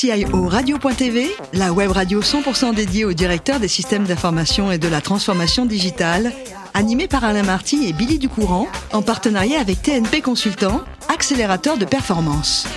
CIO Radio.tv, la web radio 100% dédiée au directeur des systèmes d'information et de la transformation digitale, animée par Alain Marty et Billy Ducourant, en partenariat avec TNP Consultant, accélérateur de performance.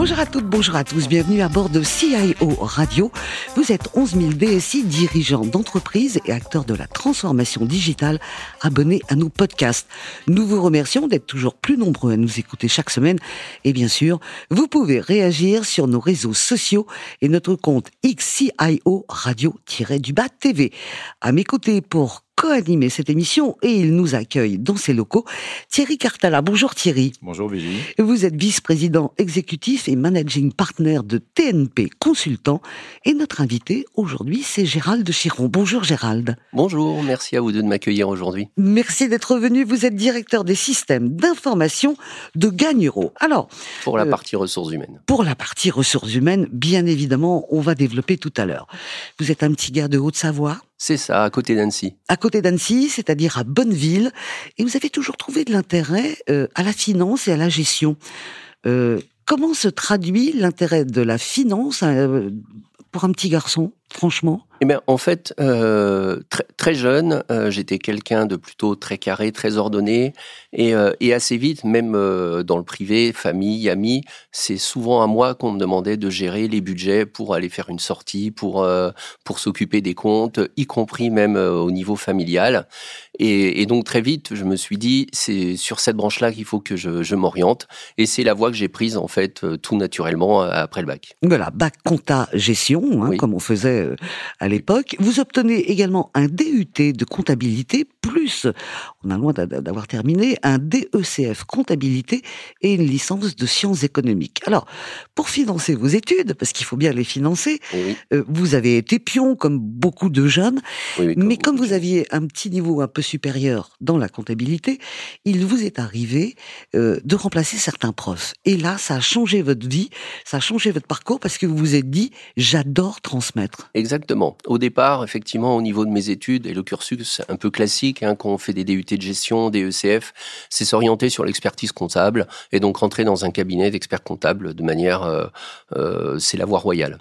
Bonjour à toutes, bonjour à tous, bienvenue à bord de CIO Radio. Vous êtes 11 000 DSI, dirigeants d'entreprises et acteurs de la transformation digitale abonnés à nos podcasts. Nous vous remercions d'être toujours plus nombreux à nous écouter chaque semaine et bien sûr, vous pouvez réagir sur nos réseaux sociaux et notre compte XCIO Radio-du-Bas TV. À mes côtés pour co-animer cette émission et il nous accueille dans ses locaux. Thierry Cartala. Bonjour Thierry. Bonjour Virginie. Vous êtes vice-président exécutif et managing partner de TNP Consultant et notre invité aujourd'hui c'est Gérald de Chiron. Bonjour Gérald. Bonjour, merci à vous deux de m'accueillir aujourd'hui. Merci d'être venu. Vous êtes directeur des systèmes d'information de Gagnero. Alors, pour la euh, partie ressources humaines. Pour la partie ressources humaines, bien évidemment, on va développer tout à l'heure. Vous êtes un petit gars de Haute-Savoie c'est ça, à côté d'Annecy. À côté d'Annecy, c'est-à-dire à Bonneville. Et vous avez toujours trouvé de l'intérêt euh, à la finance et à la gestion. Euh, comment se traduit l'intérêt de la finance euh, pour un petit garçon, franchement? Eh bien, en fait, euh, très, très, jeune, euh, j'étais quelqu'un de plutôt très carré, très ordonné, et, euh, et assez vite, même euh, dans le privé, famille, amis, c'est souvent à moi qu'on me demandait de gérer les budgets pour aller faire une sortie, pour euh, pour s'occuper des comptes, y compris même au niveau familial. Et, et, donc très vite, je me suis dit, c'est sur cette branche-là qu'il faut que je, je m'oriente, et c'est la voie que j'ai prise en fait tout naturellement après le bac. Voilà, bac compta gestion, hein, comme on faisait à l'époque. Vous obtenez également un DUT de comptabilité, plus, on a loin d'avoir terminé, un DECF comptabilité et une licence de sciences économiques. Alors, pour financer vos études, parce qu'il faut bien les financer, euh, vous avez été pion comme beaucoup de jeunes, mais comme vous aviez un petit niveau un peu supérieur dans la comptabilité, il vous est arrivé euh, de remplacer certains profs. Et là, ça a changé votre vie, ça a changé votre parcours parce que vous vous êtes dit, j'adore transmettre. Exactement. Au départ, effectivement, au niveau de mes études et le cursus un peu classique, hein, quand on fait des DUT de gestion, des ECF, c'est s'orienter sur l'expertise comptable et donc rentrer dans un cabinet d'experts comptables de manière, euh, euh, c'est la voie royale.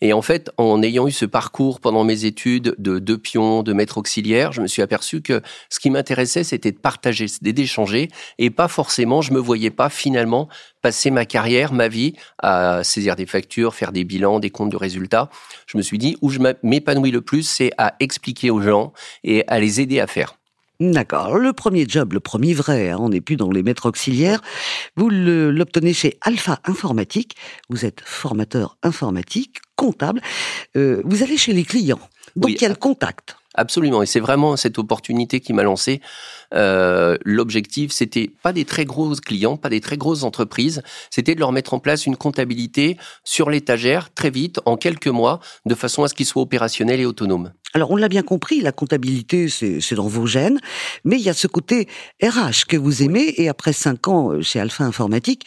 Et en fait, en ayant eu ce parcours pendant mes études de deux pions, de maître auxiliaire, je me suis aperçu que ce qui m'intéressait, c'était de partager, d'échanger et pas forcément, je me voyais pas finalement passer ma carrière, ma vie à saisir des factures, faire des bilans, des comptes de résultats. Je me suis dit, où je m'épanouis le plus, c'est à expliquer aux gens et à les aider à faire. D'accord. Le premier job, le premier vrai, hein, on n'est plus dans les maîtres auxiliaires. Vous l'obtenez chez Alpha Informatique. Vous êtes formateur informatique, comptable. Euh, vous allez chez les clients. Donc il y a le contact? Absolument, et c'est vraiment cette opportunité qui m'a lancé. Euh, L'objectif, c'était pas des très gros clients, pas des très grosses entreprises, c'était de leur mettre en place une comptabilité sur l'étagère très vite, en quelques mois, de façon à ce qu'ils soient opérationnels et autonomes. Alors, on l'a bien compris, la comptabilité, c'est dans vos gènes, mais il y a ce côté RH que vous aimez, et après cinq ans euh, chez Alpha Informatique,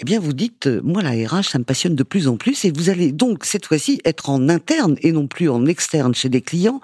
eh bien, vous dites, euh, moi, la RH, ça me passionne de plus en plus, et vous allez donc, cette fois-ci, être en interne et non plus en externe chez des clients,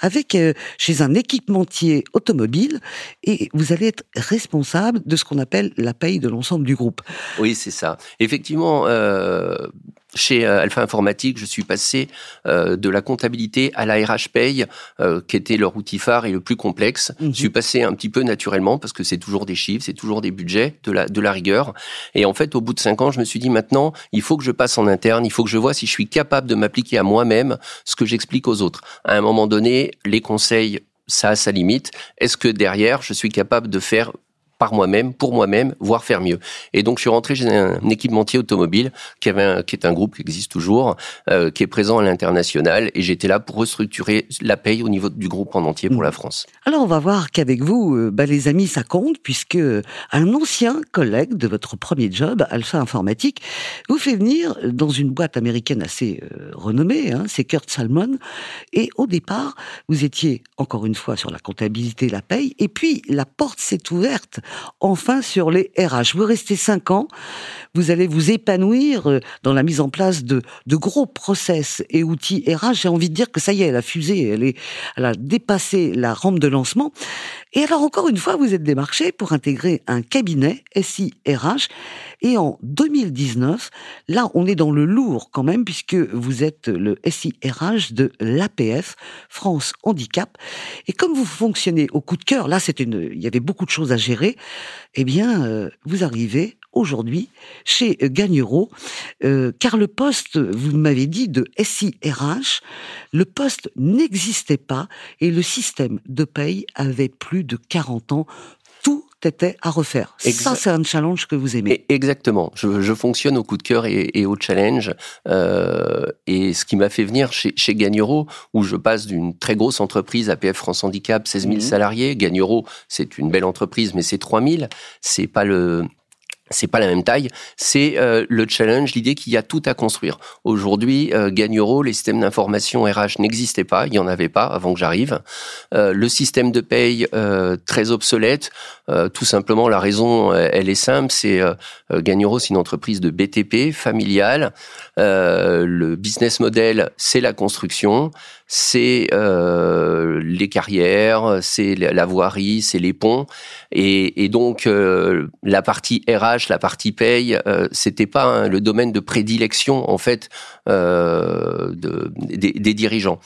avec, euh, chez un équipementier automobile, et vous allez être responsable de ce qu'on appelle la paye de l'ensemble du groupe. Oui, c'est ça. Effectivement, euh, chez euh, Alpha Informatique, je suis passé euh, de la comptabilité à la RH Paye, euh, qui était leur outil phare et le plus complexe. Je suis mhm. passé un petit peu naturellement parce que c'est toujours des chiffres, c'est toujours des budgets, de la, de la rigueur. Et en fait, au bout de cinq ans, je me suis dit maintenant, il faut que je passe en interne, il faut que je vois si je suis capable de m'appliquer à moi-même ce que j'explique aux autres. À un moment donné, les conseils ça a sa limite. Est-ce que derrière, je suis capable de faire par moi-même, pour moi-même, voire faire mieux. Et donc je suis rentré chez un, équipementier automobile qui, avait qui est un groupe qui existe toujours, euh, qui est présent à l'international, et j'étais là pour restructurer la paye au niveau du groupe en entier pour la France. Alors on va voir qu'avec vous, euh, bah, les amis, ça compte, puisque un ancien collègue de votre premier job, Alpha Informatique, vous fait venir dans une boîte américaine assez euh, renommée, hein, c'est Kurt Salmon, et au départ, vous étiez encore une fois sur la comptabilité, la paye, et puis la porte s'est ouverte enfin sur les RH. Vous restez cinq ans, vous allez vous épanouir euh, dans la mise en place de, de gros process et outils RH. J'ai envie de dire que ça y est, elle a fusé, elle, est, elle a dépassé la rampe de lancement. Et alors encore une fois, vous êtes démarché pour intégrer un cabinet SIRH. Et en 2019, là, on est dans le lourd quand même, puisque vous êtes le SIRH de l'APF, France Handicap. Et comme vous fonctionnez au coup de cœur, là, c'est une, il y avait beaucoup de choses à gérer. Eh bien, euh, vous arrivez aujourd'hui chez Gagnereau, euh, car le poste, vous m'avez dit, de SIRH, le poste n'existait pas et le système de paye avait plus de 40 ans. Tout était à refaire. Ça, c'est un challenge que vous aimez. Exactement. Je, fonctionne au coup de cœur et, au challenge. Euh, et ce qui m'a fait venir chez, chez où je passe d'une très grosse entreprise, APF France Handicap, 16 000 mmh. salariés. Gagnereau, c'est une belle entreprise, mais c'est 3 000. C'est pas le c'est pas la même taille, c'est euh, le challenge, l'idée qu'il y a tout à construire. Aujourd'hui, euh, les systèmes d'information RH n'existaient pas, il y en avait pas avant que j'arrive. Euh, le système de paye euh, très obsolète, tout simplement la raison, elle est simple, c'est Gagnero, c'est une entreprise de BTP familiale. le business model, c'est la construction c'est euh, les carrières, c'est la voirie, c'est les ponts, et, donc euh, la partie RH, la partie paye, euh, c'était pas le domaine de prédilection en fait de, des, dirigeants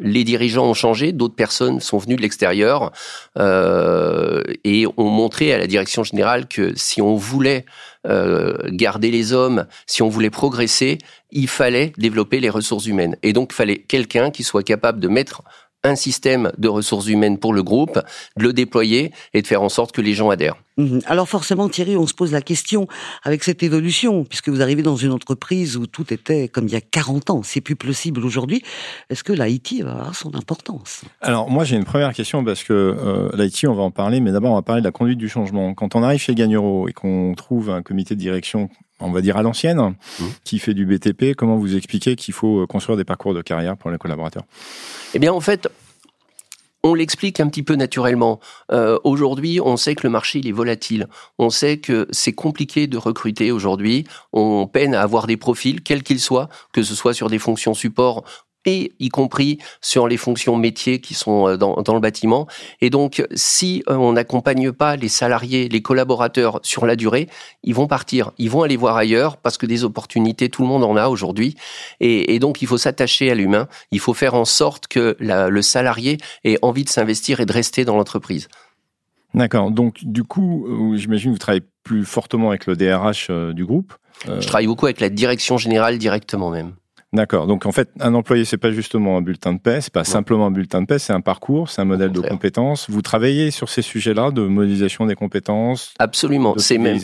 les dirigeants ont changé, d'autres personnes sont venues de l'extérieur et ont montré à la direction générale que si on voulait euh, garder les hommes, si on voulait progresser, il fallait développer les ressources humaines. Et donc, il fallait quelqu'un qui soit capable de mettre un système de ressources humaines pour le groupe, de le déployer et de faire en sorte que les gens adhèrent. Mhm. Alors forcément, Thierry, on se pose la question avec cette évolution, puisque vous arrivez dans une entreprise où tout était comme il y a 40 ans, c'est plus possible aujourd'hui. Est-ce que l'IT va avoir son importance? Alors moi, j'ai une première question parce que euh, l'IT, on va en parler, mais d'abord, on va parler de la conduite du changement. Quand on arrive chez Gagnero et qu'on trouve un comité de direction on va dire à l'ancienne, mmh. qui fait du BTP, comment vous expliquez qu'il faut euh, construire des parcours de carrière pour les collaborateurs? Eh bien, en fait, on l'explique un petit peu naturellement. Euh, aujourd'hui, on sait que le marché il est volatile. On sait que c'est compliqué de recruter aujourd'hui. On peine à avoir des profils, quels qu'ils soient, que ce soit sur des fonctions support et y compris sur les fonctions métiers qui sont euh, dans, le bâtiment. Et donc, si euh, on n'accompagne pas les salariés, les collaborateurs sur la durée, ils vont partir, ils vont aller voir ailleurs parce que des opportunités, tout le monde en a aujourd'hui. Et, donc, il faut s'attacher à l'humain. Il faut faire en sorte que le salarié ait envie de s'investir et de rester dans l'entreprise. D'accord. Donc, du coup, euh, j'imagine que vous travaillez plus fortement avec le DRH du groupe. Je travaille beaucoup avec la direction générale directement même. D'accord. Donc en fait, un employé, c'est pas justement un bulletin de paie, c'est pas simplement un bulletin de paie, c'est un parcours, c'est un modèle de compétences. Vous travaillez sur ces sujets-là de modélisation des compétences. Absolument. C'est même.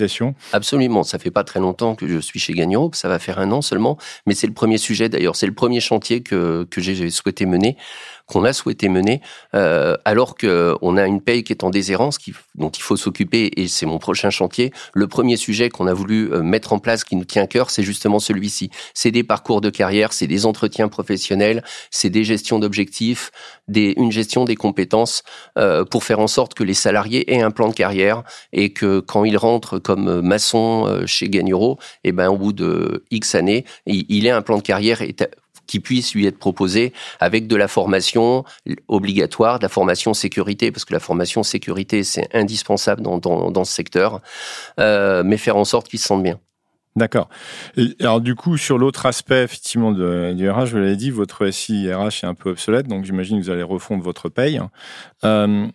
Absolument. Ça fait pas très longtemps que je suis chez Gagnon, ça va faire un an seulement, mais c'est le premier sujet d'ailleurs, c'est le premier chantier que que j'ai souhaité mener qu'on a souhaité mener, euh, alors qu'on a une paye qui est en déshérence, qui, dont il faut s'occuper, et c'est mon prochain chantier. Le premier sujet qu'on a voulu euh, mettre en place, qui nous tient à cœur, c'est justement celui-ci. C'est des parcours de carrière, c'est des entretiens professionnels, c'est des gestions d'objectifs, des, une gestion des compétences euh, pour faire en sorte que les salariés aient un plan de carrière et que quand ils rentrent comme maçon euh, chez Gagnero, et eh ben au bout de X années, il, il ait un plan de carrière qui puisse lui être proposé avec de la formation obligatoire, de la formation sécurité, parce que la formation sécurité, c'est indispensable dans, ce secteur, euh, mais faire en sorte qu'il se sente bien. D'accord. Alors du coup, sur l'autre aspect effectivement de, du RH, je vous l'avais dit, votre SI RH est un peu obsolète, donc j'imagine que vous allez refondre votre paye. Euh,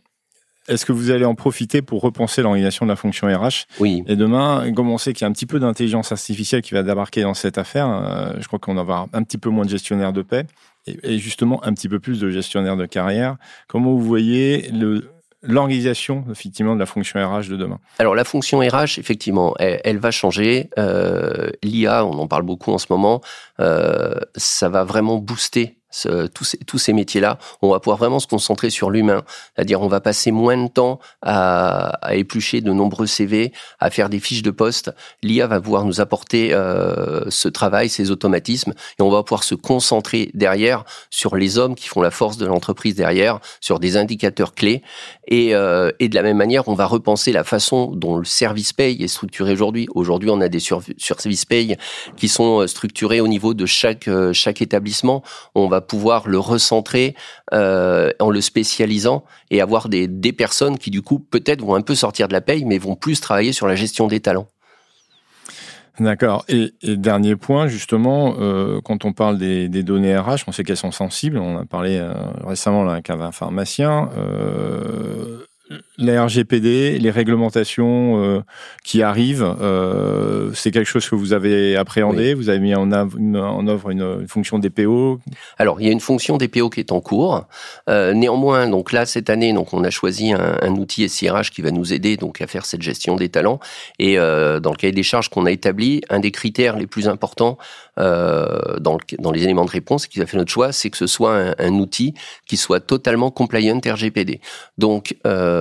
est-ce que vous allez en profiter pour repenser l'organisation de la fonction RH Oui. Et demain, comme on sait qu'il y a un petit peu d'intelligence artificielle qui va débarquer dans cette affaire, euh, je crois qu'on va avoir un petit peu moins de gestionnaires de paix et, justement un petit peu plus de gestionnaires de carrière. Comment vous voyez le, l'organisation effectivement de la fonction RH de demain? Alors la fonction RH, effectivement, elle, va changer. Euh, L'IA, on en parle beaucoup en ce moment, euh, ça va vraiment booster tous ces, métiers-là, on va pouvoir vraiment se concentrer sur l'humain. C'est-à-dire, on va passer moins de temps à, éplucher de nombreux CV, à faire des fiches de poste. L'IA va pouvoir nous apporter euh, ce travail, ces automatismes, et on va pouvoir se concentrer derrière sur les hommes qui font la force de l'entreprise derrière, sur des indicateurs clés. Et, euh, de la même manière, on va repenser la façon dont le service paye est structuré aujourd'hui. Aujourd'hui, on a des sur, service paye qui sont euh, structurés au niveau de chaque, chaque établissement. On va pouvoir le recentrer euh, en le spécialisant et avoir des, des personnes qui du coup peut-être vont un peu sortir de la paye, mais vont plus travailler sur la gestion des talents. D'accord. Et, dernier point, justement, euh, quand on parle des, données RH, on sait qu'elles sont sensibles. On a parlé euh, récemment avec un pharmacien. La RGPD, les réglementations euh, qui arrivent, euh, c'est quelque chose que vous avez appréhendé? Vous avez mis en, œuvre une, fonction DPO Alors, il y a une fonction DPO qui est en cours. Euh, néanmoins, donc là, cette année, donc on a choisi un, un, outil SIRH qui va nous aider donc à faire cette gestion des talents. Et dans le cahier des charges qu'on a établi, un des critères les plus importants dans, dans, les éléments de réponse qui a fait notre choix, c'est que ce soit un, un, outil qui soit totalement compliant RGPD. Donc, euh,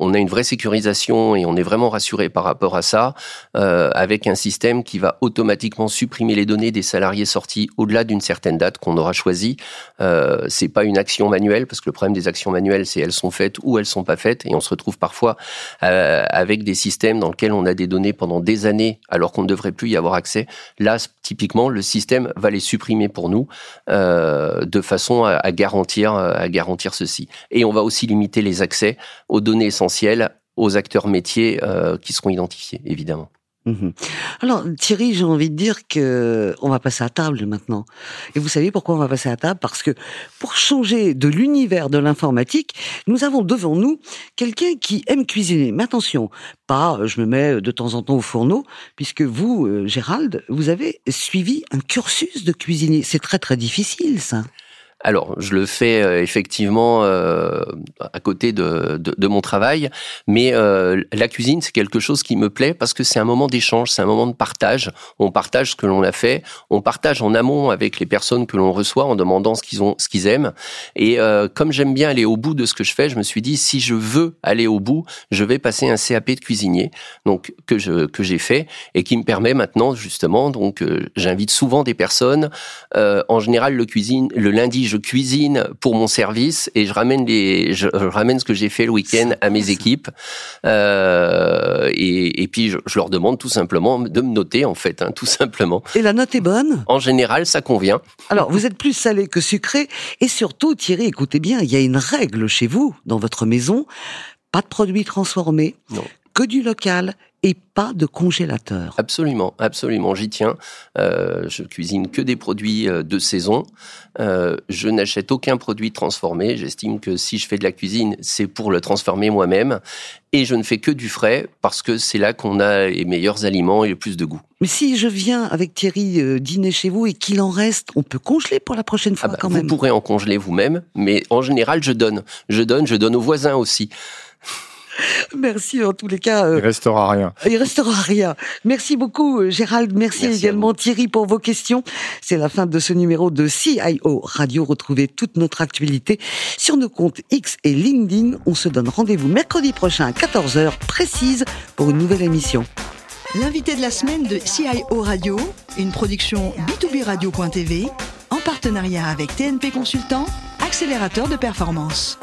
on a une vraie sécurisation et on est vraiment rassuré par rapport à ça, euh, avec un système qui va automatiquement supprimer les données des salariés sortis au-delà d'une certaine date qu'on aura choisie. Euh, c'est pas une action manuelle parce que le problème des actions manuelles, c'est elles sont faites ou elles sont pas faites et on se retrouve parfois euh, avec des systèmes dans lesquels on a des données pendant des années alors qu'on ne devrait plus y avoir accès. Là, typiquement, le système va les supprimer pour nous euh, de façon à, garantir, à garantir ceci. Et on va aussi limiter les accès aux données essentielles aux acteurs métiers euh, qui seront identifiés, évidemment. Mhm. Alors Thierry, j'ai envie de dire que on va passer à table maintenant. Et vous savez pourquoi on va passer à table? Parce que pour changer de l'univers de l'informatique, nous avons devant nous quelqu'un qui aime cuisiner. Mais attention, pas je me mets de temps en temps au fourneau, puisque vous, euh, Gérald, vous avez suivi un cursus de cuisinier. C'est très très difficile ça. Alors, je le fais euh, effectivement euh, à côté de, de, de, mon travail, mais euh, la cuisine, c'est quelque chose qui me plaît parce que c'est un moment d'échange, c'est un moment de partage. On partage ce que l'on a fait, on partage en amont avec les personnes que l'on reçoit en demandant ce qu'ils ont, ce qu'ils aiment. Et euh, comme j'aime bien aller au bout de ce que je fais, je me suis dit si je veux aller au bout, je vais passer un CAP de cuisinier, donc que je que j'ai fait et qui me permet maintenant justement. Donc, euh, j'invite souvent des personnes. en général, le cuisine le lundi je cuisine pour mon service et je ramène les, je, ramène ce que j'ai fait le week-end à mes équipes. Euh, et, et, puis je, je, leur demande tout simplement de me noter en fait, hein, tout simplement. Et la note est bonne? En général, ça convient. Alors, vous êtes plus salé que sucré et surtout, Thierry, écoutez bien, il y a une règle chez vous, dans votre maison, pas de produits transformés, non. que du local et pas de congélateur. Absolument, absolument, j'y tiens. Euh, je cuisine que des produits euh, de saison. Euh, je n'achète aucun produit transformé. J'estime que si je fais de la cuisine, c'est pour le transformer moi-même. Et je ne fais que du frais parce que c'est là qu'on a les meilleurs aliments et le plus de goût. Mais si je viens avec Thierry euh, dîner chez vous et qu'il en reste, on peut congeler pour la prochaine fois ah bah, quand même. Vous pourrez en congeler vous-même, mais en général, je donne. Je donne, je donne aux voisins aussi. Merci en tous les cas. Euh, il restera rien. Il restera rien. Merci beaucoup euh, Gérald. Merci, également Thierry pour vos questions. C'est la fin de ce numéro de CIO Radio. Retrouvez toute notre actualité sur nos comptes X et LinkedIn. On se donne rendez-vous mercredi prochain à 14h précise pour une nouvelle émission. L'invité de la semaine de CIO Radio, une production B2B Radio.tv en partenariat avec TNP Consultant, accélérateur de performance.